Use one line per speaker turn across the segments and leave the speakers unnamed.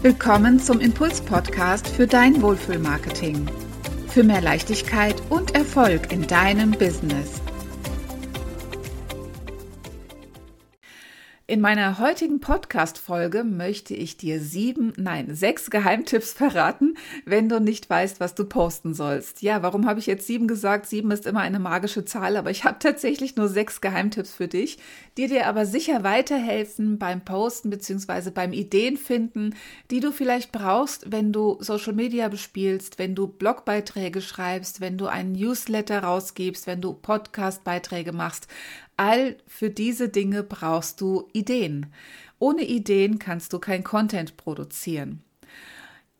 Willkommen zum Impuls-Podcast für dein Wohlfühlmarketing. Für mehr Leichtigkeit und Erfolg in deinem Business. In meiner heutigen Podcast-Folge möchte ich dir sieben, nein, sechs Geheimtipps verraten, wenn du nicht weißt, was du posten sollst. Ja, warum habe ich jetzt sieben gesagt? Sieben ist immer eine magische Zahl, aber ich habe tatsächlich nur sechs Geheimtipps für dich, die dir aber sicher weiterhelfen beim Posten bzw. beim Ideenfinden, die du vielleicht brauchst, wenn du Social Media bespielst, wenn du Blogbeiträge schreibst, wenn du einen Newsletter rausgibst, wenn du Podcastbeiträge machst. All für diese Dinge brauchst du Ideen. Ohne Ideen kannst du kein Content produzieren.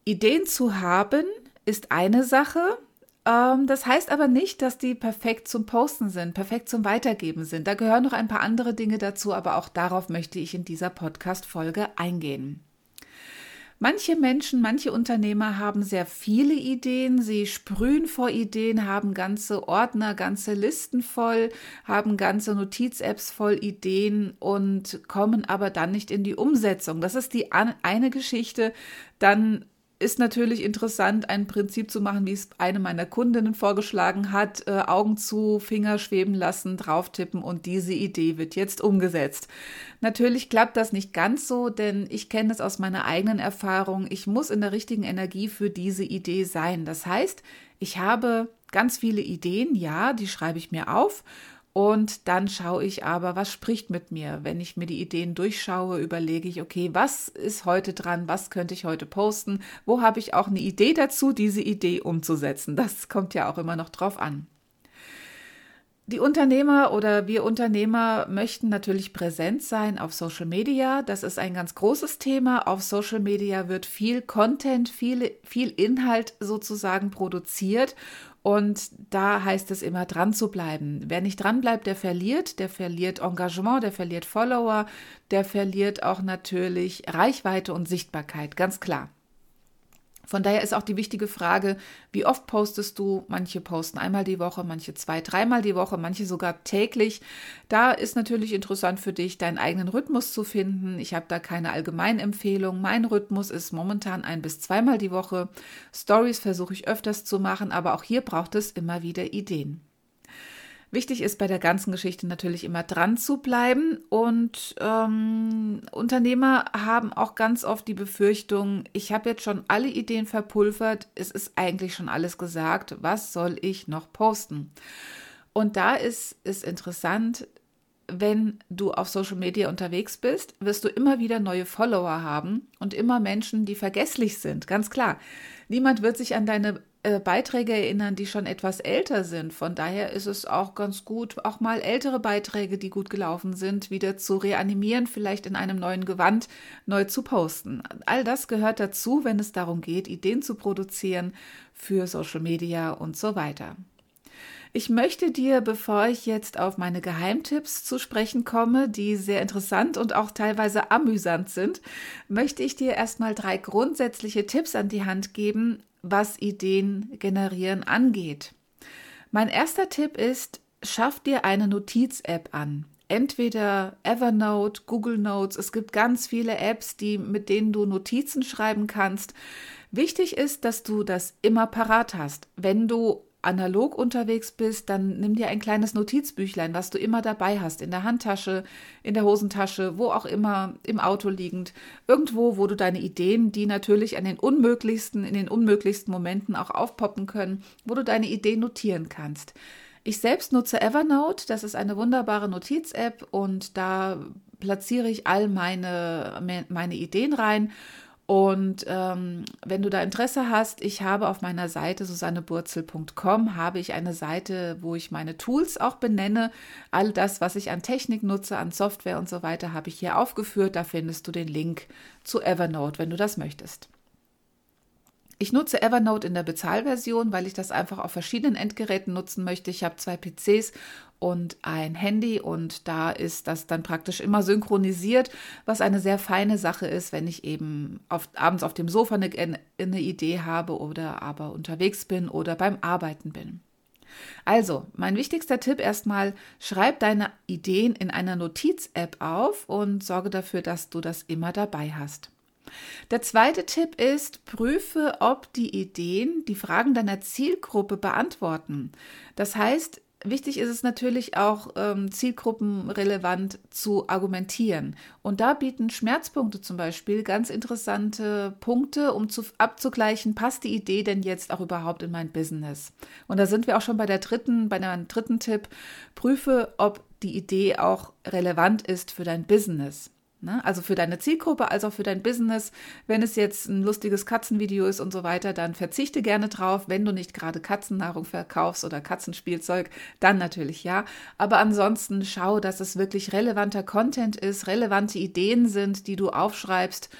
Ideen zu haben ist eine Sache. Ähm, das heißt aber nicht, dass die perfekt zum Posten sind, perfekt zum Weitergeben sind. Da gehören noch ein paar andere Dinge dazu, aber auch darauf möchte ich in dieser Podcast-Folge eingehen. Manche Menschen, manche Unternehmer haben sehr viele Ideen, sie sprühen vor Ideen, haben ganze Ordner, ganze Listen voll, haben ganze Notiz-Apps voll Ideen und kommen aber dann nicht in die Umsetzung. Das ist die eine Geschichte. Dann ist natürlich interessant, ein Prinzip zu machen, wie es eine meiner Kundinnen vorgeschlagen hat. Äh, Augen zu, Finger schweben lassen, drauf tippen und diese Idee wird jetzt umgesetzt. Natürlich klappt das nicht ganz so, denn ich kenne es aus meiner eigenen Erfahrung. Ich muss in der richtigen Energie für diese Idee sein. Das heißt, ich habe ganz viele Ideen, ja, die schreibe ich mir auf und dann schaue ich aber, was spricht mit mir. Wenn ich mir die Ideen durchschaue, überlege ich, okay, was ist heute dran, was könnte ich heute posten, wo habe ich auch eine Idee dazu, diese Idee umzusetzen. Das kommt ja auch immer noch drauf an. Die Unternehmer oder wir Unternehmer möchten natürlich präsent sein auf Social Media. Das ist ein ganz großes Thema. Auf Social Media wird viel Content, viel, viel Inhalt sozusagen produziert. Und da heißt es immer dran zu bleiben. Wer nicht dran bleibt, der verliert, der verliert Engagement, der verliert Follower, der verliert auch natürlich Reichweite und Sichtbarkeit, ganz klar. Von daher ist auch die wichtige Frage, wie oft postest du? Manche posten einmal die Woche, manche zwei, dreimal die Woche, manche sogar täglich. Da ist natürlich interessant für dich, deinen eigenen Rhythmus zu finden. Ich habe da keine Allgemeinempfehlung. Mein Rhythmus ist momentan ein bis zweimal die Woche. Stories versuche ich öfters zu machen, aber auch hier braucht es immer wieder Ideen. Wichtig ist bei der ganzen Geschichte natürlich immer dran zu bleiben und ähm, Unternehmer haben auch ganz oft die Befürchtung, ich habe jetzt schon alle Ideen verpulvert, es ist eigentlich schon alles gesagt, was soll ich noch posten? Und da ist es interessant, wenn du auf Social Media unterwegs bist, wirst du immer wieder neue Follower haben und immer Menschen, die vergesslich sind, ganz klar. Niemand wird sich an deine äh, Beiträge erinnern, die schon etwas älter sind. Von daher ist es auch ganz gut, auch mal ältere Beiträge, die gut gelaufen sind, wieder zu reanimieren, vielleicht in einem neuen Gewand neu zu posten. All das gehört dazu, wenn es darum geht, Ideen zu produzieren für Social Media und so weiter. Ich möchte dir, bevor ich jetzt auf meine Geheimtipps zu sprechen komme, die sehr interessant und auch teilweise amüsant sind, möchte ich dir erstmal drei grundsätzliche Tipps an die Hand geben, was Ideen generieren angeht. Mein erster Tipp ist, schaff dir eine Notiz-App an. Entweder Evernote, Google Notes, es gibt ganz viele Apps, die, mit denen du Notizen schreiben kannst. Wichtig ist, dass du das immer parat hast. Wenn du analog unterwegs bist, dann nimm dir ein kleines Notizbüchlein, was du immer dabei hast, in der Handtasche, in der Hosentasche, wo auch immer, im Auto liegend, irgendwo, wo du deine Ideen, die natürlich an den unmöglichsten, in den unmöglichsten Momenten auch aufpoppen können, wo du deine Ideen notieren kannst. Ich selbst nutze Evernote, das ist eine wunderbare Notiz-App und da platziere ich all meine, meine Ideen rein und ähm, wenn du da Interesse hast, ich habe auf meiner Seite susanneburzel.com habe ich eine Seite, wo ich meine Tools auch benenne. All das, was ich an Technik nutze, an Software und so weiter, habe ich hier aufgeführt. Da findest du den Link zu Evernote, wenn du das möchtest. Ich nutze Evernote in der Bezahlversion, weil ich das einfach auf verschiedenen Endgeräten nutzen möchte. Ich habe zwei PCs und ein Handy und da ist das dann praktisch immer synchronisiert, was eine sehr feine Sache ist, wenn ich eben auf, abends auf dem Sofa eine, eine Idee habe oder aber unterwegs bin oder beim Arbeiten bin. Also, mein wichtigster Tipp erstmal, schreib deine Ideen in einer Notiz-App auf und sorge dafür, dass du das immer dabei hast. Der zweite Tipp ist, prüfe, ob die Ideen die Fragen deiner Zielgruppe beantworten. Das heißt, Wichtig ist es natürlich auch, ähm, zielgruppenrelevant zu argumentieren. Und da bieten Schmerzpunkte zum Beispiel ganz interessante Punkte, um zu, abzugleichen, passt die Idee denn jetzt auch überhaupt in mein Business? Und da sind wir auch schon bei der dritten, bei einem dritten Tipp. Prüfe, ob die Idee auch relevant ist für dein Business. Ne? Also für deine Zielgruppe als auch für dein Business. Wenn es jetzt ein lustiges Katzenvideo ist und so weiter, dann verzichte gerne drauf. Wenn du nicht gerade Katzennahrung verkaufst oder Katzenspielzeug, dann natürlich ja. Aber ansonsten schau, dass es wirklich relevanter Content ist, relevante Ideen sind, die du aufschreibst,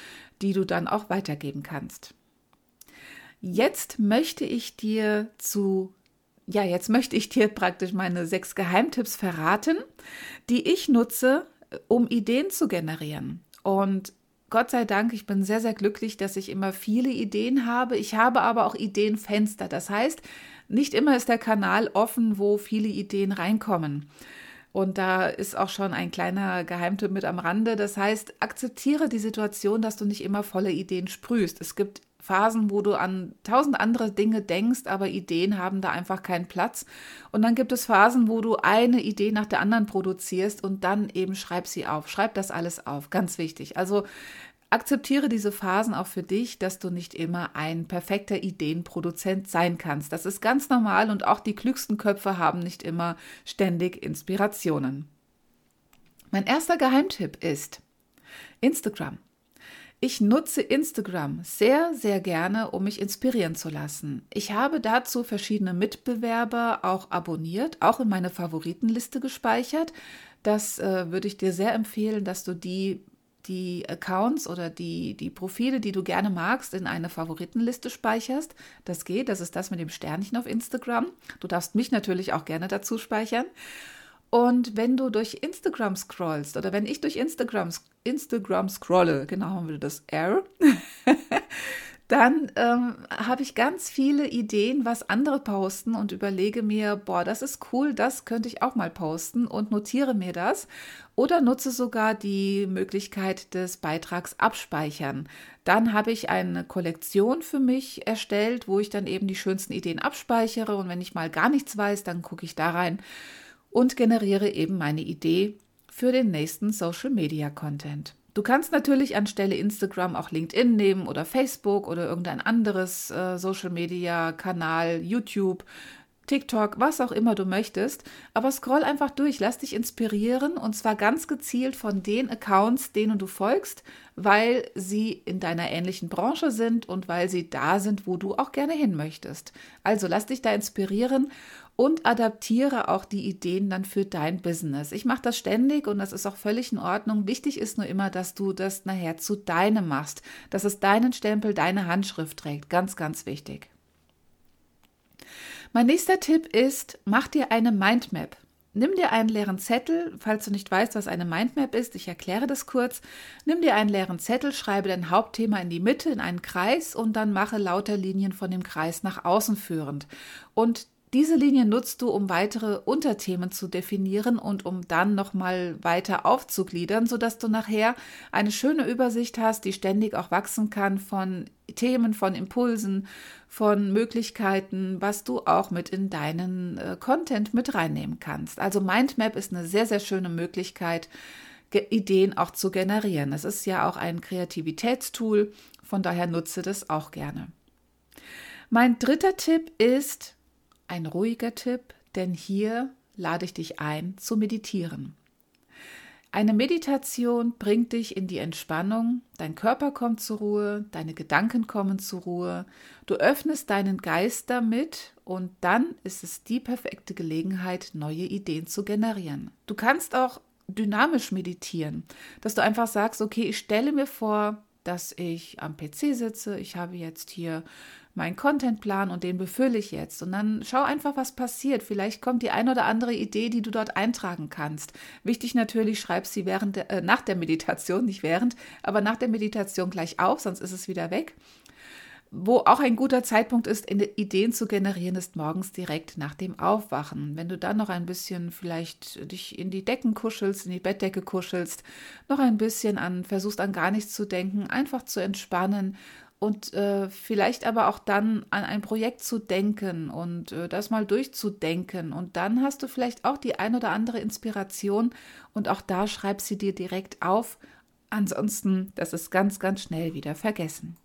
die du dann auch weitergeben kannst. Jetzt möchte ich dir zu ja, jetzt möchte ich dir praktisch meine sechs Geheimtipps verraten, die ich nutze, um Ideen zu generieren. Und Gott sei Dank, ich bin sehr, sehr glücklich, dass ich immer viele Ideen habe. Ich habe aber auch Ideenfenster. Das heißt, nicht immer ist der Kanal offen, wo viele Ideen reinkommen. Und da ist auch schon ein kleiner Geheimtipp mit am Rande. Das heißt, akzeptiere die Situation, dass du nicht immer volle Ideen sprühst. Es gibt Phasen, wo du an tausend andere Dinge denkst, aber Ideen haben da einfach keinen Platz. Und dann gibt es Phasen, wo du eine Idee nach der anderen produzierst und dann eben schreib sie auf. Schreib das alles auf. Ganz wichtig. Also akzeptiere diese Phasen auch für dich, dass du nicht immer ein perfekter Ideenproduzent sein kannst. Das ist ganz normal und auch die klügsten Köpfe haben nicht immer ständig Inspirationen. Mein erster Geheimtipp ist Instagram. Ich nutze Instagram sehr, sehr gerne, um mich inspirieren zu lassen. Ich habe dazu verschiedene Mitbewerber auch abonniert, auch in meine Favoritenliste gespeichert. Das äh, würde ich dir sehr empfehlen, dass du die die Accounts oder die, die Profile, die du gerne magst, in eine Favoritenliste speicherst. Das geht, das ist das mit dem Sternchen auf Instagram. Du darfst mich natürlich auch gerne dazu speichern. Und wenn du durch Instagram scrollst oder wenn ich durch Instagram, Instagram scrolle, genau haben wir das R, dann ähm, habe ich ganz viele Ideen, was andere posten und überlege mir, boah, das ist cool, das könnte ich auch mal posten und notiere mir das. Oder nutze sogar die Möglichkeit des Beitrags abspeichern. Dann habe ich eine Kollektion für mich erstellt, wo ich dann eben die schönsten Ideen abspeichere. Und wenn ich mal gar nichts weiß, dann gucke ich da rein und generiere eben meine Idee für den nächsten Social Media Content. Du kannst natürlich anstelle Instagram auch LinkedIn nehmen oder Facebook oder irgendein anderes äh, Social Media Kanal, YouTube, TikTok, was auch immer du möchtest. Aber scroll einfach durch, lass dich inspirieren und zwar ganz gezielt von den Accounts, denen du folgst, weil sie in deiner ähnlichen Branche sind und weil sie da sind, wo du auch gerne hin möchtest. Also lass dich da inspirieren und adaptiere auch die Ideen dann für dein Business. Ich mache das ständig und das ist auch völlig in Ordnung. Wichtig ist nur immer, dass du das nachher zu deinem machst, dass es deinen Stempel, deine Handschrift trägt. Ganz, ganz wichtig. Mein nächster Tipp ist, mach dir eine Mindmap. Nimm dir einen leeren Zettel, falls du nicht weißt, was eine Mindmap ist, ich erkläre das kurz. Nimm dir einen leeren Zettel, schreibe dein Hauptthema in die Mitte in einen Kreis und dann mache lauter Linien von dem Kreis nach außen führend. Und diese Linie nutzt du, um weitere Unterthemen zu definieren und um dann nochmal weiter aufzugliedern, sodass du nachher eine schöne Übersicht hast, die ständig auch wachsen kann von Themen, von Impulsen, von Möglichkeiten, was du auch mit in deinen äh, Content mit reinnehmen kannst. Also Mindmap ist eine sehr, sehr schöne Möglichkeit, Ideen auch zu generieren. Es ist ja auch ein Kreativitätstool, von daher nutze das auch gerne. Mein dritter Tipp ist, ein ruhiger Tipp, denn hier lade ich dich ein zu meditieren. Eine Meditation bringt dich in die Entspannung, dein Körper kommt zur Ruhe, deine Gedanken kommen zur Ruhe, du öffnest deinen Geist damit und dann ist es die perfekte Gelegenheit, neue Ideen zu generieren. Du kannst auch dynamisch meditieren, dass du einfach sagst, okay, ich stelle mir vor, dass ich am PC sitze, ich habe jetzt hier meinen Contentplan und den befülle ich jetzt. Und dann schau einfach, was passiert. Vielleicht kommt die ein oder andere Idee, die du dort eintragen kannst. Wichtig natürlich, schreib sie während der, äh, nach der Meditation, nicht während, aber nach der Meditation gleich auf, sonst ist es wieder weg. Wo auch ein guter Zeitpunkt ist, Ideen zu generieren, ist morgens direkt nach dem Aufwachen. Wenn du dann noch ein bisschen vielleicht dich in die Decken kuschelst, in die Bettdecke kuschelst, noch ein bisschen an, versuchst an gar nichts zu denken, einfach zu entspannen und äh, vielleicht aber auch dann an ein Projekt zu denken und äh, das mal durchzudenken. Und dann hast du vielleicht auch die ein oder andere Inspiration und auch da schreib sie dir direkt auf. Ansonsten, das ist ganz, ganz schnell wieder vergessen.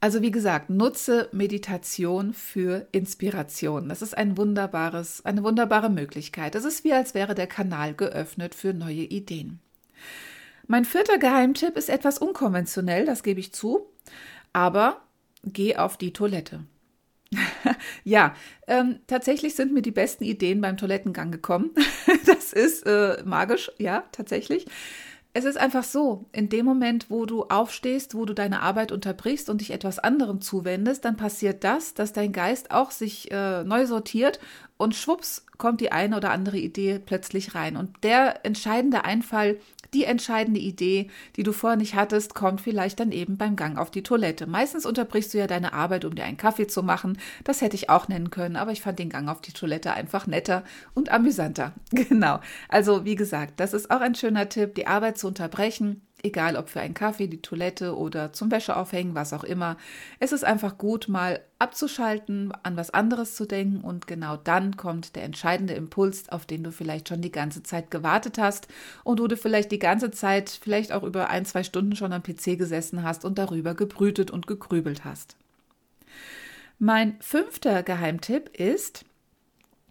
Also wie gesagt, nutze Meditation für Inspiration. Das ist ein wunderbares, eine wunderbare Möglichkeit. Es ist wie als wäre der Kanal geöffnet für neue Ideen. Mein vierter Geheimtipp ist etwas unkonventionell, das gebe ich zu, aber geh auf die Toilette. ja, ähm, tatsächlich sind mir die besten Ideen beim Toilettengang gekommen. das ist äh, magisch, ja, tatsächlich. Es ist einfach so, in dem Moment, wo du aufstehst, wo du deine Arbeit unterbrichst und dich etwas anderem zuwendest, dann passiert das, dass dein Geist auch sich äh, neu sortiert und schwupps kommt die eine oder andere Idee plötzlich rein. Und der entscheidende Einfall die entscheidende Idee, die du vorher nicht hattest, kommt vielleicht dann eben beim Gang auf die Toilette. Meistens unterbrichst du ja deine Arbeit, um dir einen Kaffee zu machen. Das hätte ich auch nennen können, aber ich fand den Gang auf die Toilette einfach netter und amüsanter. Genau. Also, wie gesagt, das ist auch ein schöner Tipp, die Arbeit zu unterbrechen egal ob für einen Kaffee, die Toilette oder zum Wäscheaufhängen, was auch immer. Es ist einfach gut, mal abzuschalten, an was anderes zu denken und genau dann kommt der entscheidende Impuls, auf den du vielleicht schon die ganze Zeit gewartet hast und wo du vielleicht die ganze Zeit, vielleicht auch über ein, zwei Stunden schon am PC gesessen hast und darüber gebrütet und gegrübelt hast. Mein fünfter Geheimtipp ist,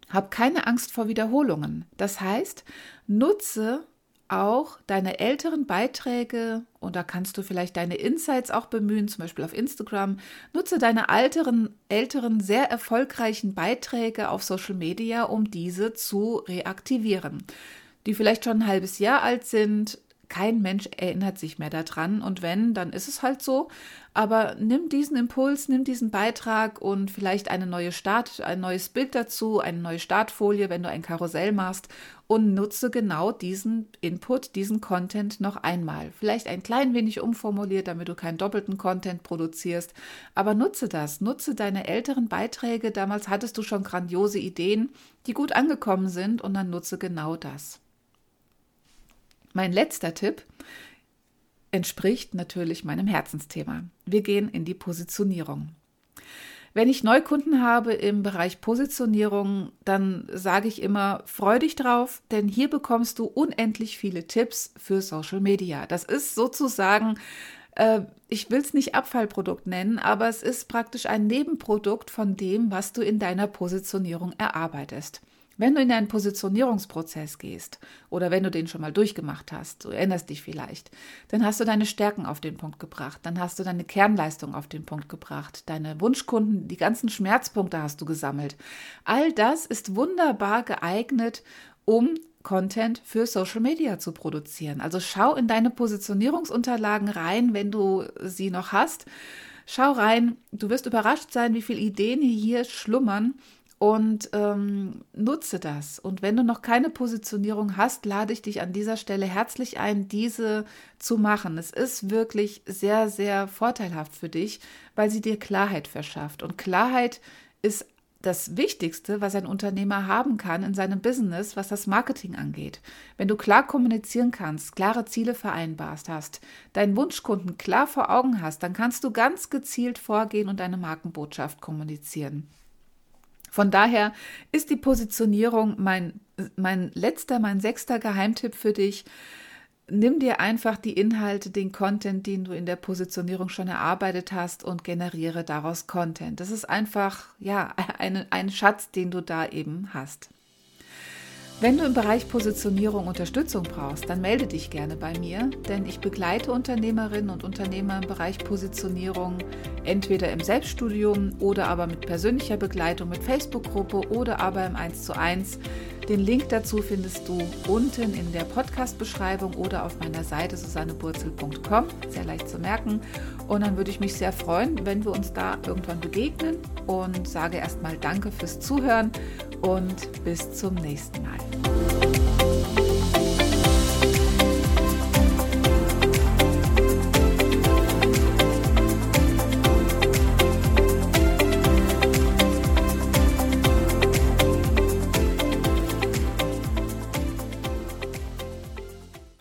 hab keine Angst vor Wiederholungen. Das heißt, nutze auch deine älteren Beiträge und da kannst du vielleicht deine Insights auch bemühen, zum Beispiel auf Instagram. Nutze deine älteren, älteren, sehr erfolgreichen Beiträge auf Social Media, um diese zu reaktivieren, die vielleicht schon ein halbes Jahr alt sind, kein Mensch erinnert sich mehr daran und wenn, dann ist es halt so. Aber nimm diesen Impuls, nimm diesen Beitrag und vielleicht eine neue Start, ein neues Bild dazu, eine neue Startfolie, wenn du ein Karussell machst und nutze genau diesen Input, diesen Content noch einmal. Vielleicht ein klein wenig umformuliert, damit du keinen doppelten Content produzierst, aber nutze das, nutze deine älteren Beiträge. Damals hattest du schon grandiose Ideen, die gut angekommen sind und dann nutze genau das. Mein letzter Tipp entspricht natürlich meinem Herzensthema. Wir gehen in die Positionierung. Wenn ich Neukunden habe im Bereich Positionierung, dann sage ich immer, freu dich drauf, denn hier bekommst du unendlich viele Tipps für Social Media. Das ist sozusagen, äh, ich will es nicht Abfallprodukt nennen, aber es ist praktisch ein Nebenprodukt von dem, was du in deiner Positionierung erarbeitest. Wenn du in einen Positionierungsprozess gehst oder wenn du den schon mal durchgemacht hast, du erinnerst dich vielleicht, dann hast du deine Stärken auf den Punkt gebracht, dann hast du deine Kernleistung auf den Punkt gebracht, deine Wunschkunden, die ganzen Schmerzpunkte hast du gesammelt. All das ist wunderbar geeignet, um Content für Social Media zu produzieren. Also schau in deine Positionierungsunterlagen rein, wenn du sie noch hast. Schau rein, du wirst überrascht sein, wie viele Ideen hier schlummern und ähm, nutze das. Und wenn du noch keine Positionierung hast, lade ich dich an dieser Stelle herzlich ein, diese zu machen. Es ist wirklich sehr, sehr vorteilhaft für dich, weil sie dir Klarheit verschafft. Und Klarheit ist das Wichtigste, was ein Unternehmer haben kann in seinem Business, was das Marketing angeht. Wenn du klar kommunizieren kannst, klare Ziele vereinbarst hast, deinen Wunschkunden klar vor Augen hast, dann kannst du ganz gezielt vorgehen und deine Markenbotschaft kommunizieren. Von daher ist die Positionierung mein, mein letzter, mein sechster Geheimtipp für dich. Nimm dir einfach die Inhalte, den Content, den du in der Positionierung schon erarbeitet hast und generiere daraus Content. Das ist einfach, ja, ein, ein Schatz, den du da eben hast. Wenn du im Bereich Positionierung Unterstützung brauchst, dann melde dich gerne bei mir, denn ich begleite Unternehmerinnen und Unternehmer im Bereich Positionierung entweder im Selbststudium oder aber mit persönlicher Begleitung mit Facebook-Gruppe oder aber im 1 zu 1. Den Link dazu findest du unten in der Podcast-Beschreibung oder auf meiner Seite susanneburzel.com. Sehr leicht zu merken. Und dann würde ich mich sehr freuen, wenn wir uns da irgendwann begegnen und sage erstmal Danke fürs Zuhören und bis zum nächsten Mal.